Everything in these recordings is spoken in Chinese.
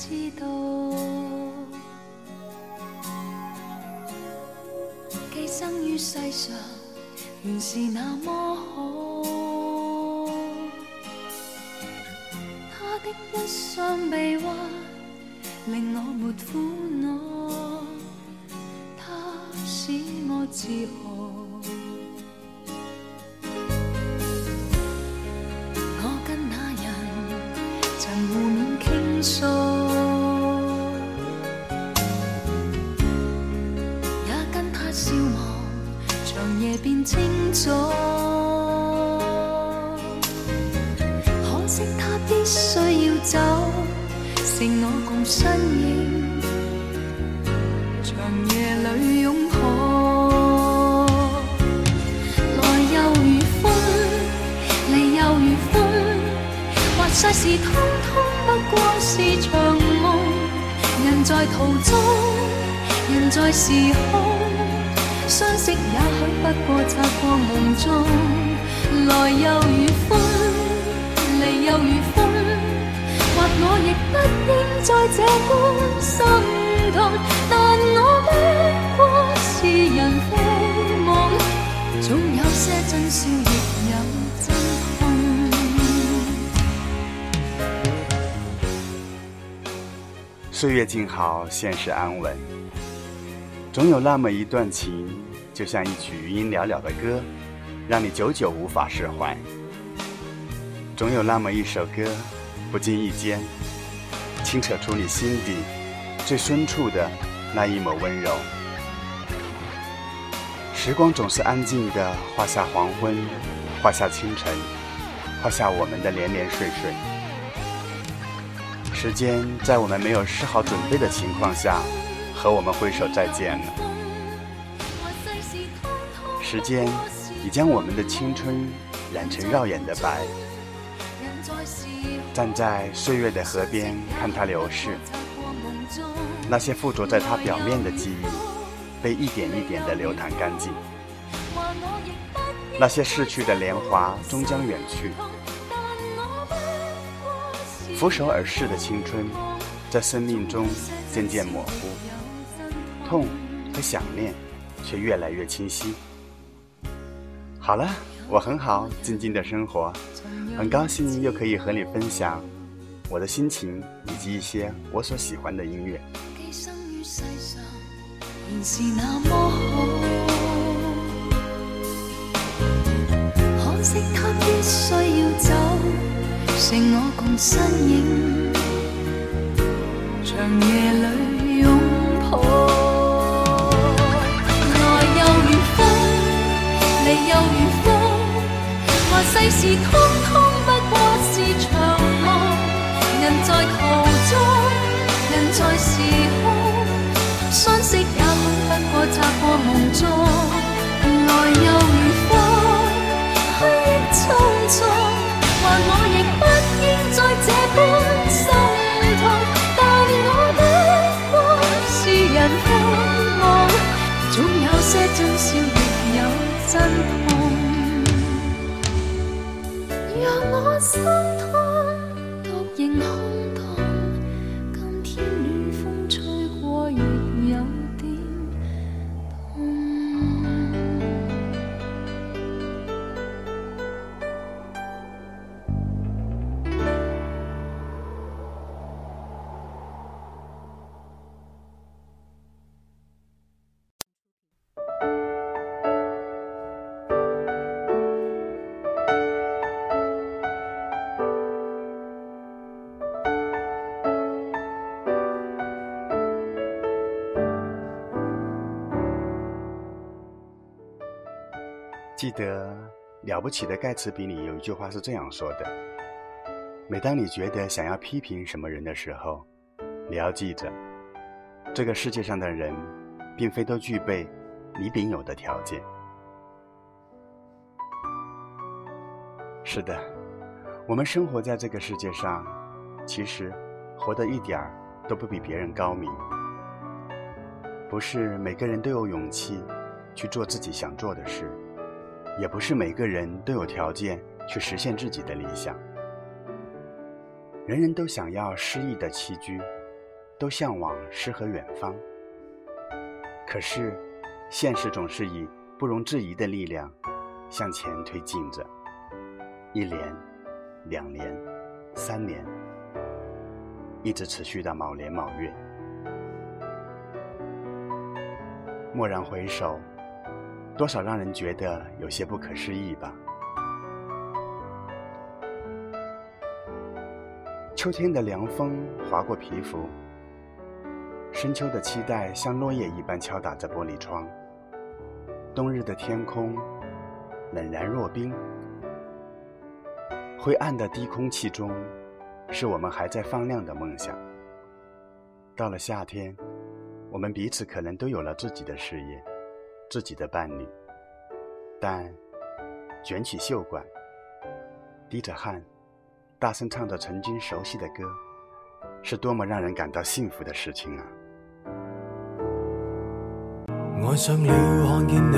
知道，寄生于世上原是那么好。他的一双臂弯令我没苦恼，他使我自豪。消磨，长夜变清早。可惜他必须要走，剩我共身影，长夜里拥抱。来又如风，离又如风，或世事通通不过是场梦。人在途中，人在时空，相识也许不过擦过梦中。来又如风，离又如风，或我亦不应再这般心痛，但我不过是人非梦，总有些真笑，亦有真痛。岁月静好，现实安稳。总有那么一段情，就像一曲余音袅袅的歌，让你久久无法释怀。总有那么一首歌，不经意间，轻扯出你心底最深处的那一抹温柔。时光总是安静的，画下黄昏，画下清晨，画下我们的连连睡睡。时间在我们没有丝毫准备的情况下，和我们挥手再见了。时间已将我们的青春染成耀眼的白。站在岁月的河边，看它流逝，那些附着在它表面的记忆，被一点一点的流淌干净。那些逝去的年华终将远去，俯首而逝的青春，在生命中渐渐模糊，痛和想念却越来越清晰。好了，我很好，静静的生活，很高兴又可以和你分享我的心情以及一些我所喜欢的音乐。是那麼好。可惜他必須要走，剩我共身影，長夜裏世事通通不过是场梦。人在途中，人在时空，相识也许不过擦过梦中。來又讓我记得《了不起的盖茨比》里有一句话是这样说的：每当你觉得想要批评什么人的时候，你要记着，这个世界上的人，并非都具备你秉有的条件。是的，我们生活在这个世界上，其实活得一点儿都不比别人高明。不是每个人都有勇气去做自己想做的事。也不是每个人都有条件去实现自己的理想。人人都想要诗意的栖居，都向往诗和远方。可是，现实总是以不容置疑的力量向前推进着，一年、两年、三年，一直持续到卯年卯月。蓦然回首，多少让人觉得有些不可思议吧。秋天的凉风划过皮肤，深秋的期待像落叶一般敲打着玻璃窗。冬日的天空冷然若冰，灰暗的低空气中，是我们还在放亮的梦想。到了夏天，我们彼此可能都有了自己的事业，自己的伴侣，但卷起袖管，滴着汗。大声唱着曾经熟悉的歌，是多么让人感到幸福的事情啊！爱上了看见你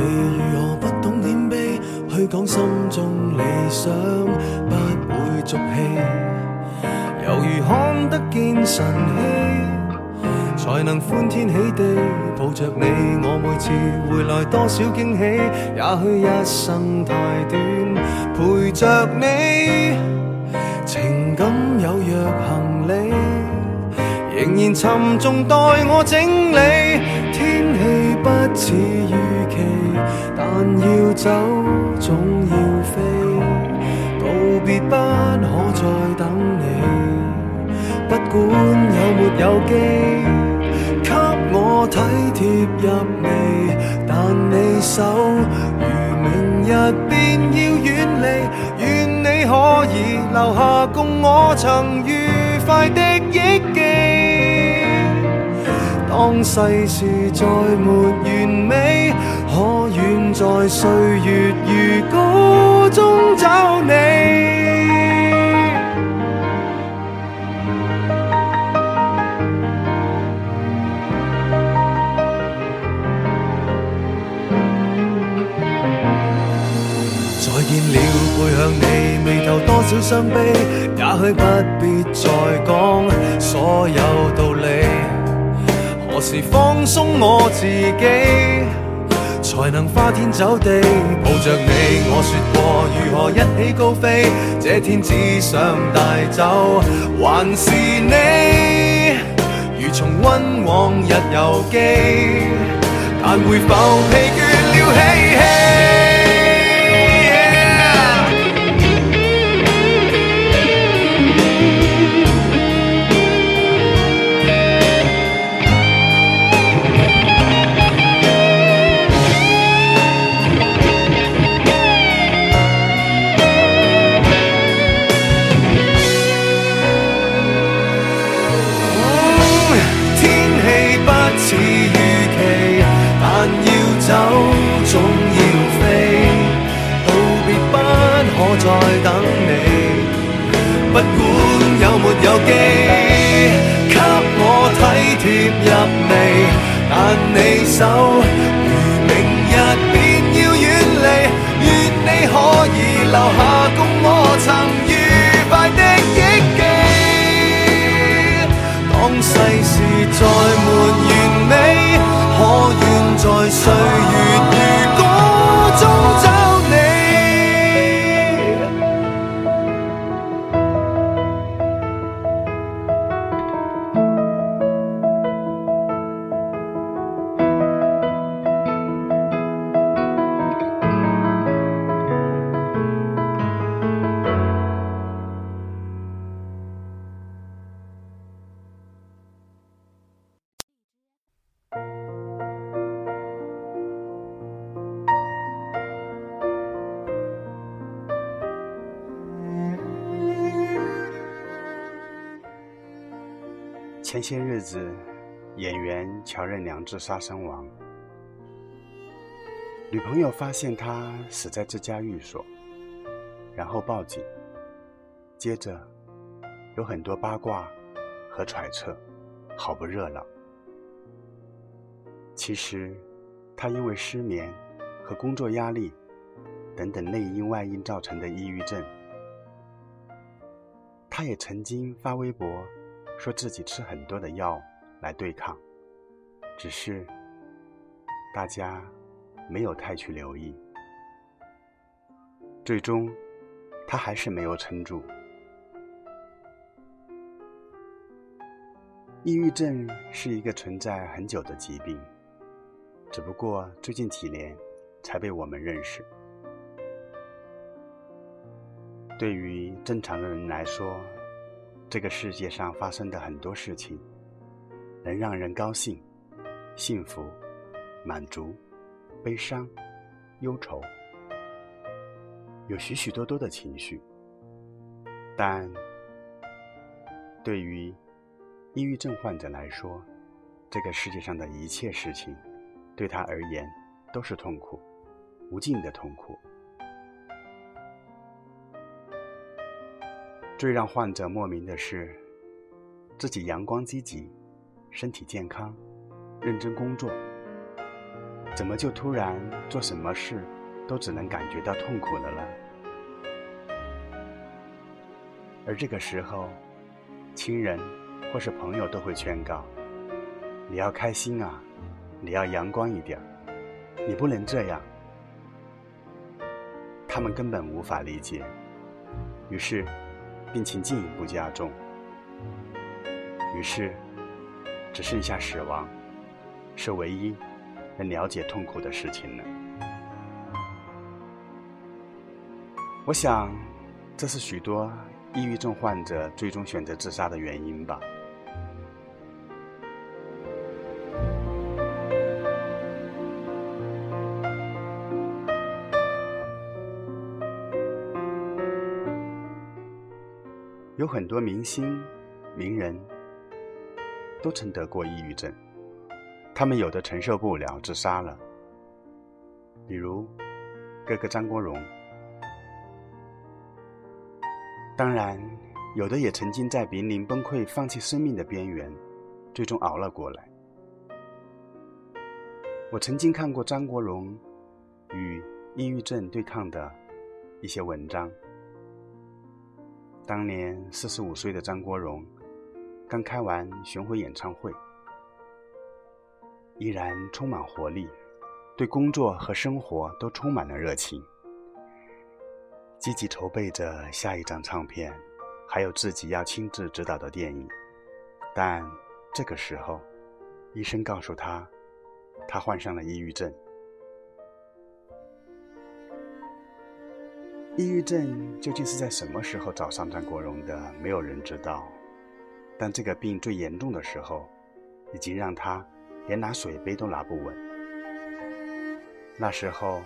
如何不懂谦卑，去讲心中理想，不会俗气，犹如看得见神，才能欢天喜地抱着你。我每次回来多少惊喜，也许一生太短，陪着你。情感有若行李，仍然沉重待我整理。天气不似预期，但要走总要飞。道别不可再等你，不管有没有机，我体贴入微。但你手如明日便要远离，愿你可以留下共我曾愉快的忆记。当世事再没完美，可愿在岁月如歌中找你？少伤悲，也许不必再讲所有道理。何时放松我自己，才能花天酒地抱着你？我说过如何一起高飞，这天只想带走还是你？如重温往日游记，但会否疲倦了嬉戏？前些日子，演员乔任梁自杀身亡，女朋友发现他死在自家寓所，然后报警。接着，有很多八卦和揣测，好不热闹。其实，他因为失眠和工作压力等等内因外因造成的抑郁症。他也曾经发微博说自己吃很多的药来对抗，只是大家没有太去留意。最终，他还是没有撑住。抑郁症是一个存在很久的疾病，只不过最近几年才被我们认识。对于正常的人来说，这个世界上发生的很多事情，能让人高兴、幸福、满足、悲伤、忧愁。有许许多多的情绪，但对于抑郁症患者来说，这个世界上的一切事情，对他而言都是痛苦，无尽的痛苦。最让患者莫名的是，自己阳光积极、身体健康、认真工作，怎么就突然做什么事？都只能感觉到痛苦的了。而这个时候，亲人或是朋友都会劝告：“你要开心啊，你要阳光一点，你不能这样。”他们根本无法理解，于是病情进一步加重，于是只剩下死亡，是唯一能了解痛苦的事情了。我想，这是许多抑郁症患者最终选择自杀的原因吧。有很多明星、名人都曾得过抑郁症，他们有的承受不了自杀了，比如哥哥张国荣。当然，有的也曾经在濒临崩溃、放弃生命的边缘，最终熬了过来。我曾经看过张国荣与抑郁症对抗的一些文章。当年四十五岁的张国荣刚开完巡回演唱会，依然充满活力，对工作和生活都充满了热情。积极筹备着下一张唱片，还有自己要亲自指导的电影，但这个时候，医生告诉他，他患上了抑郁症。抑郁症究竟是在什么时候找上张国荣的？没有人知道。但这个病最严重的时候，已经让他连拿水杯都拿不稳。那时候。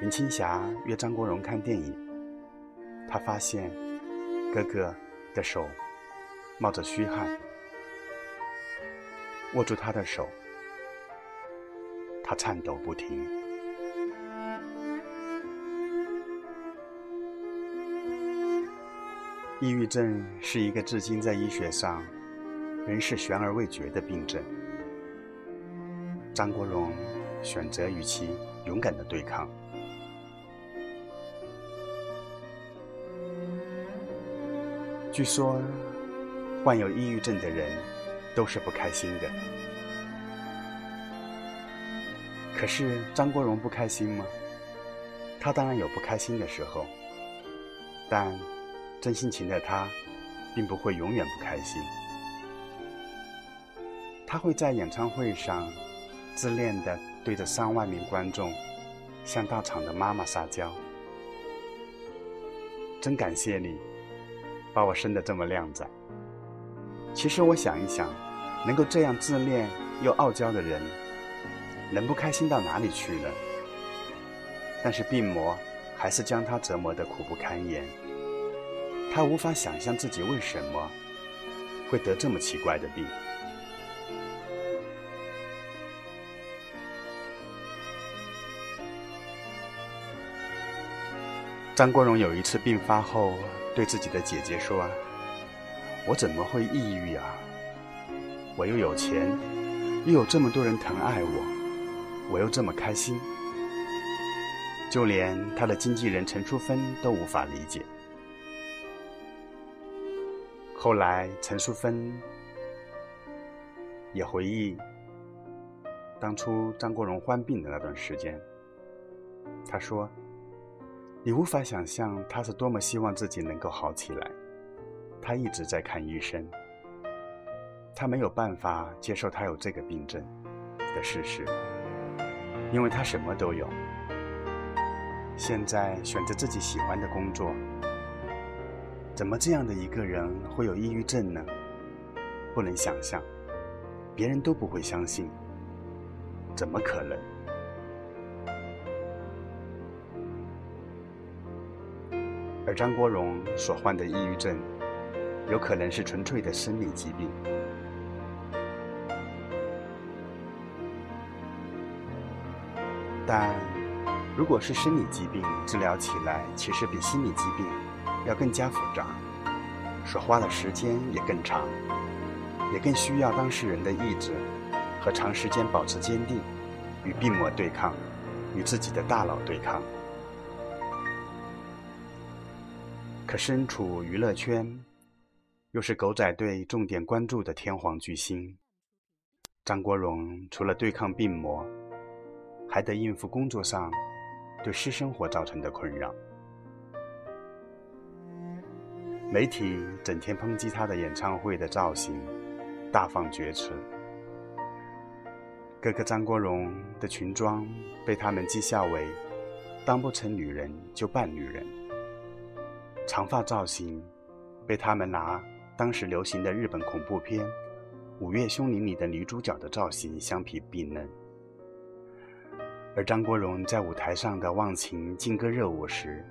林青霞约张国荣看电影，他发现哥哥的手冒着虚汗，握住他的手，他颤抖不停。抑郁症是一个至今在医学上仍是悬而未决的病症。张国荣选择与其勇敢的对抗。据说，患有抑郁症的人都是不开心的。可是张国荣不开心吗？他当然有不开心的时候，但真性情的他，并不会永远不开心。他会在演唱会上自恋的对着上万名观众，向到场的妈妈撒娇：“真感谢你。”把我生得这么靓仔。其实我想一想，能够这样自恋又傲娇的人，能不开心到哪里去呢？但是病魔还是将他折磨得苦不堪言。他无法想象自己为什么会得这么奇怪的病。张国荣有一次病发后。对自己的姐姐说：“我怎么会抑郁啊？我又有钱，又有这么多人疼爱我，我又这么开心，就连他的经纪人陈淑芬都无法理解。后来，陈淑芬也回忆当初张国荣患病的那段时间。他说：“你无法想象他是多么希望自己能够好起来。他一直在看医生，他没有办法接受他有这个病症的事实，因为他什么都有。现在选择自己喜欢的工作。”怎么这样的一个人会有抑郁症呢？不能想象，别人都不会相信，怎么可能？而张国荣所患的抑郁症，有可能是纯粹的生理疾病，但如果是生理疾病，治疗起来其实比心理疾病。要更加复杂，所花的时间也更长，也更需要当事人的意志和长时间保持坚定，与病魔对抗，与自己的大脑对抗。可身处娱乐圈，又是狗仔队重点关注的天皇巨星，张国荣除了对抗病魔，还得应付工作上对私生活造成的困扰。媒体整天抨击他的演唱会的造型大放厥词，哥哥张国荣的裙装被他们讥笑为“当不成女人就扮女人”，长发造型被他们拿当时流行的日本恐怖片《午夜凶铃》里的女主角的造型相提并论，而张国荣在舞台上的忘情劲歌热舞时。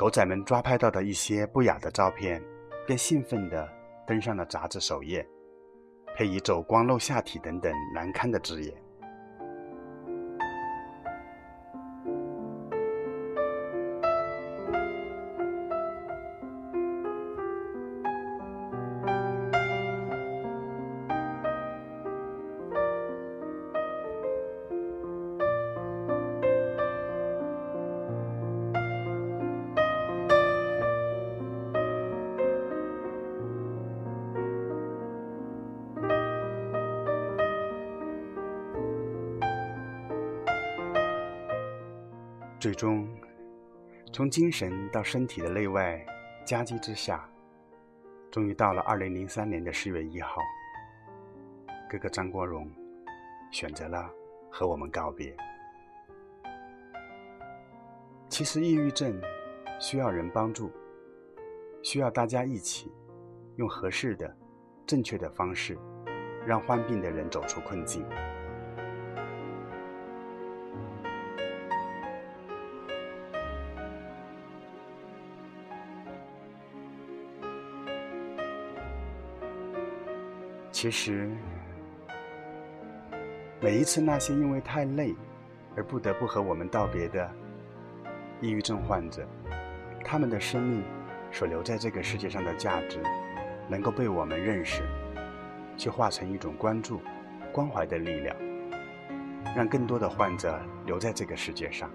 狗仔们抓拍到的一些不雅的照片，便兴奋地登上了杂志首页，配以“走光露下体”等等难堪的字眼。从精神到身体的内外夹击之下，终于到了二零零三年的十月一号，哥哥张国荣选择了和我们告别。其实，抑郁症需要人帮助，需要大家一起用合适的、正确的方式，让患病的人走出困境。其实，每一次那些因为太累而不得不和我们道别的抑郁症患者，他们的生命所留在这个世界上的价值，能够被我们认识，却化成一种关注、关怀的力量，让更多的患者留在这个世界上，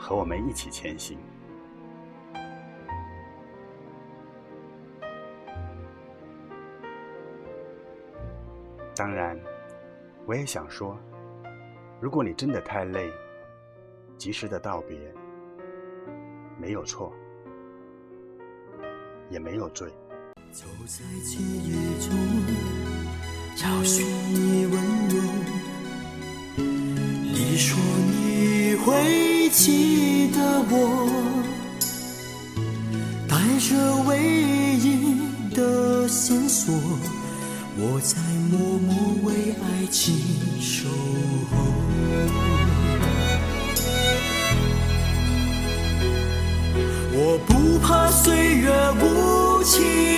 和我们一起前行。当然，我也想说，如果你真的太累，及时的道别，没有错，也没有罪。走在记忆中，找寻你温柔。你说你会记得我，带着唯一的线索。我在默默为爱情守候，我不怕岁月无情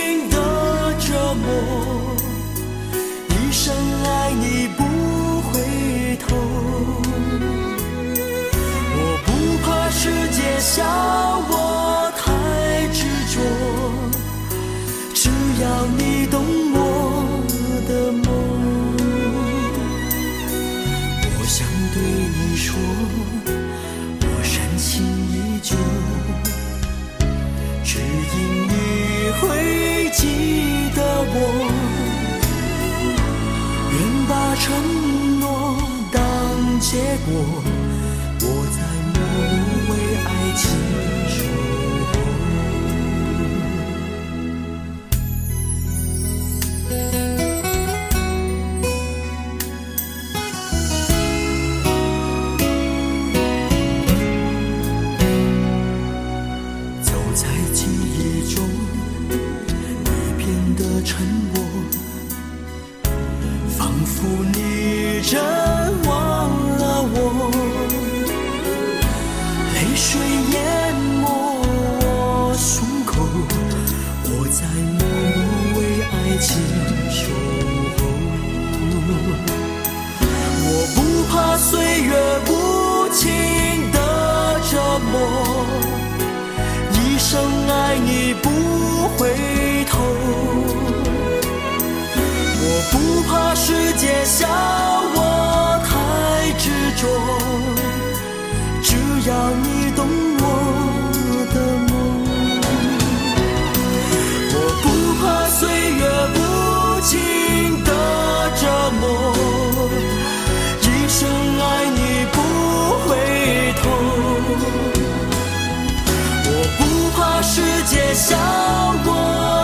真忘了我，泪水淹没我胸口，我在默默为爱情守候。我不怕岁月世界笑我太执着，只要你懂我的梦。我不怕岁月无情的折磨，一生爱你不回头。我不怕世界笑我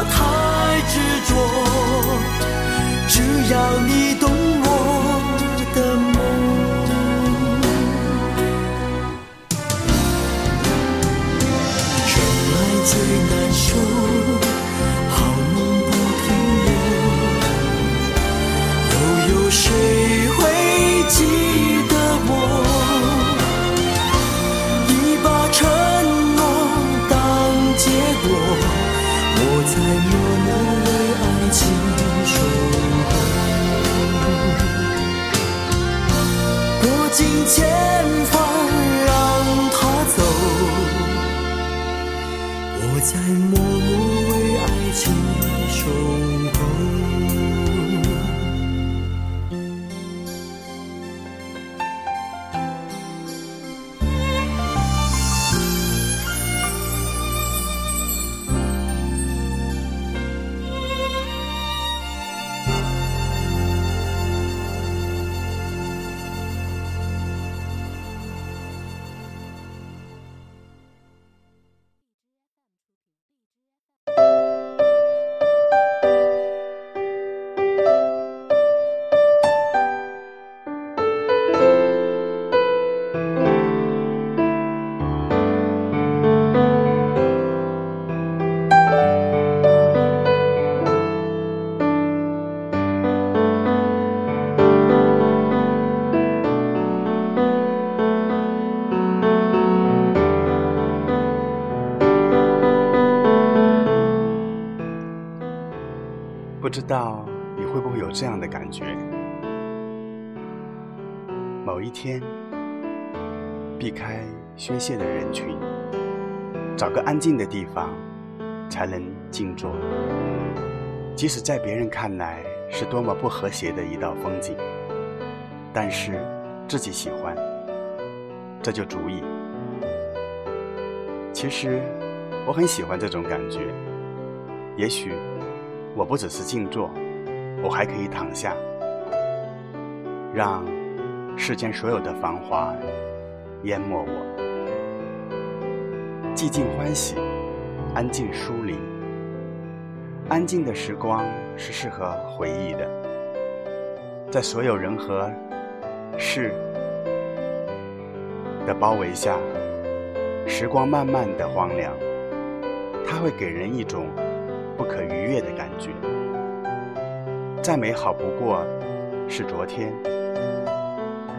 道你会不会有这样的感觉？某一天，避开喧嚣的人群，找个安静的地方，才能静坐。即使在别人看来是多么不和谐的一道风景，但是自己喜欢，这就足矣。其实我很喜欢这种感觉，也许。我不只是静坐，我还可以躺下，让世间所有的繁华淹没我。寂静欢喜，安静疏离。安静的时光是适合回忆的，在所有人和事的包围下，时光慢慢的荒凉，它会给人一种。可逾越的感觉，再美好不过是昨天，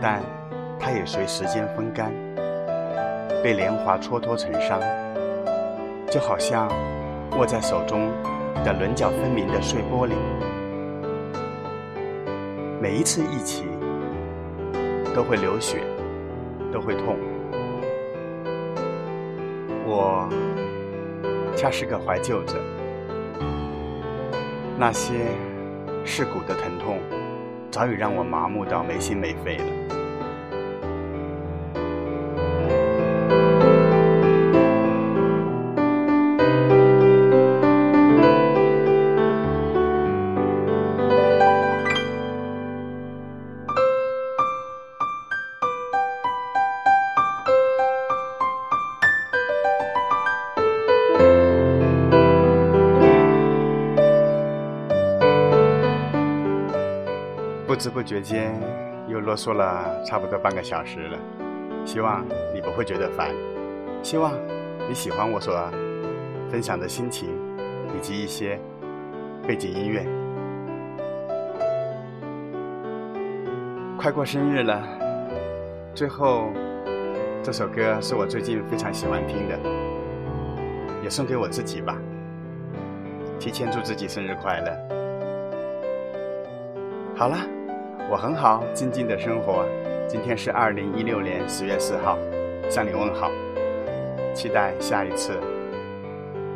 但它也随时间风干，被年华蹉跎成伤，就好像握在手中的棱角分明的碎玻璃。每一次一起，都会流血，都会痛。我恰是个怀旧者。那些蚀骨的疼痛，早已让我麻木到没心没肺了。不知不觉间又啰嗦了差不多半个小时了，希望你不会觉得烦，希望你喜欢我所分享的心情以及一些背景音乐。快过生日了，最后这首歌是我最近非常喜欢听的，也送给我自己吧。提前祝自己生日快乐。好了，我很好，静静的生活。今天是二零一六年十月四号，向你问好，期待下一次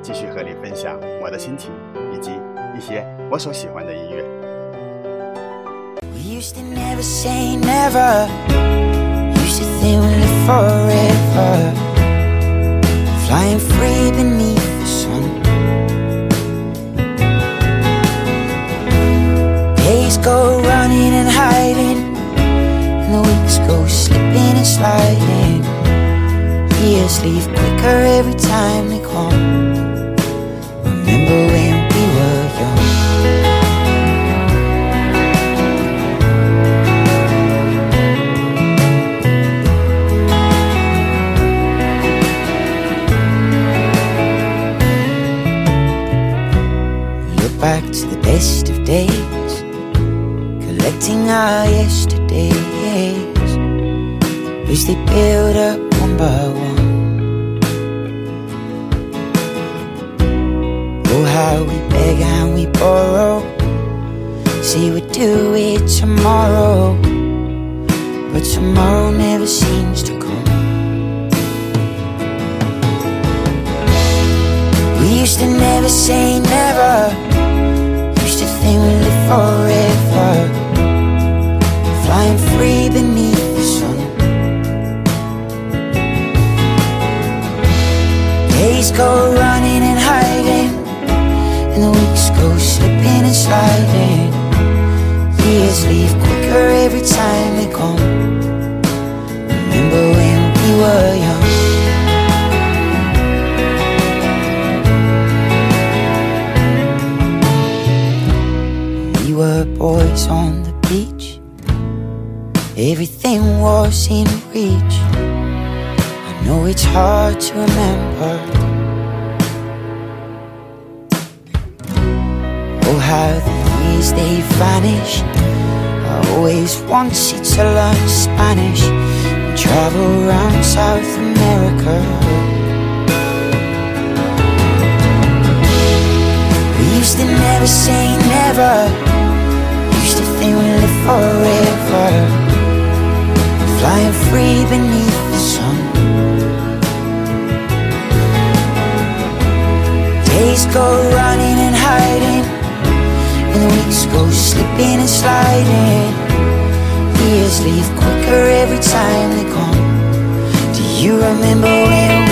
继续和你分享我的心情以及一些我所喜欢的音乐。We used to never say never. Used to think we live forever. Flying free beneath the sun. Days go running and hiding. And the weeks go slipping and sliding. Years leave quicker every time they come. Remember when we were young? Boys on the beach. Everything was in reach. I know it's hard to remember. Oh, how the years they vanish. I always wanted to learn Spanish and travel around South America. We used to never say never. Forever. Flying free beneath the sun. Days go running and hiding. And the weeks go slipping and sliding. Years leave quicker every time they come. Do you remember when